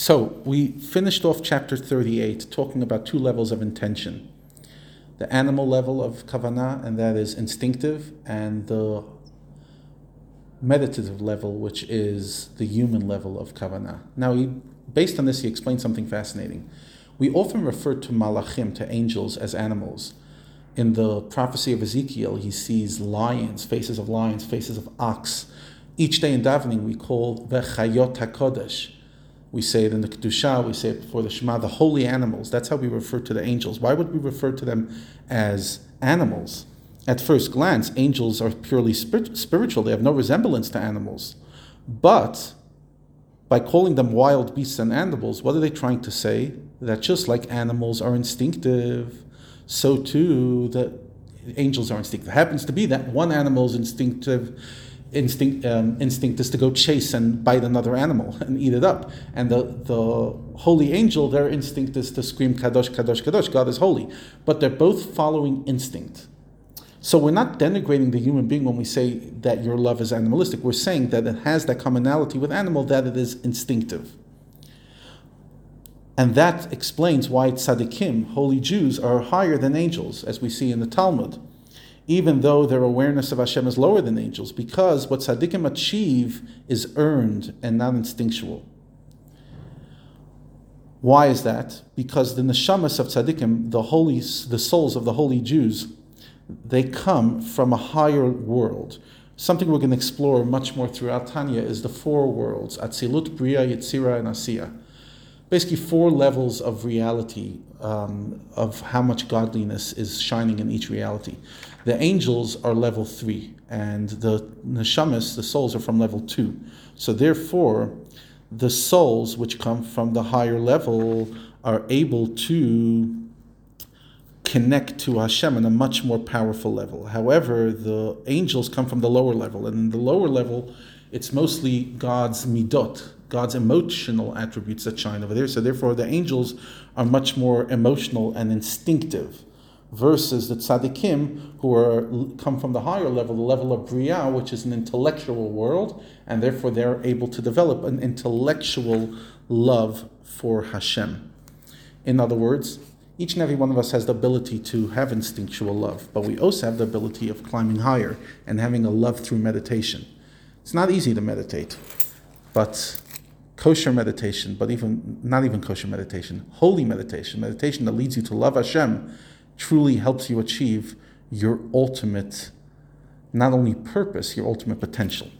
So we finished off chapter 38 talking about two levels of intention the animal level of kavanah, and that is instinctive, and the meditative level, which is the human level of kavanah. Now, he, based on this, he explained something fascinating. We often refer to malachim, to angels, as animals. In the prophecy of Ezekiel, he sees lions, faces of lions, faces of ox. Each day in davening, we call vechayot hakodesh we say it in the Kedusha, we say it before the Shema, the holy animals. That's how we refer to the angels. Why would we refer to them as animals? At first glance, angels are purely spiritual, they have no resemblance to animals. But by calling them wild beasts and animals, what are they trying to say? That just like animals are instinctive, so too the angels are instinctive. It happens to be that one animal is instinctive instinct um, instinct is to go chase and bite another animal and eat it up. And the, the holy angel, their instinct is to scream kadosh, kadosh, kadosh. God is holy. But they're both following instinct. So we're not denigrating the human being when we say that your love is animalistic. We're saying that it has that commonality with animal that it is instinctive. And that explains why tzaddikim, holy Jews, are higher than angels, as we see in the Talmud even though their awareness of Hashem is lower than angels, because what tzaddikim achieve is earned and not instinctual. Why is that? Because the neshamas of tzaddikim, the holy, the souls of the holy Jews, they come from a higher world. Something we're going to explore much more throughout Tanya is the four worlds: Atzilut, Bria, Yetzira, and Asiya. Basically, four levels of reality um, of how much godliness is shining in each reality. The angels are level three, and the neshamas, the souls, are from level two. So therefore, the souls which come from the higher level are able to connect to Hashem on a much more powerful level. However, the angels come from the lower level, and in the lower level, it's mostly God's midot, God's emotional attributes that shine over there. So therefore, the angels are much more emotional and instinctive versus the tzaddikim who are come from the higher level, the level of bria, which is an intellectual world, and therefore they're able to develop an intellectual love for Hashem. In other words, each and every one of us has the ability to have instinctual love, but we also have the ability of climbing higher and having a love through meditation. It's not easy to meditate, but kosher meditation, but even not even kosher meditation, holy meditation, meditation that leads you to love Hashem truly helps you achieve your ultimate, not only purpose, your ultimate potential.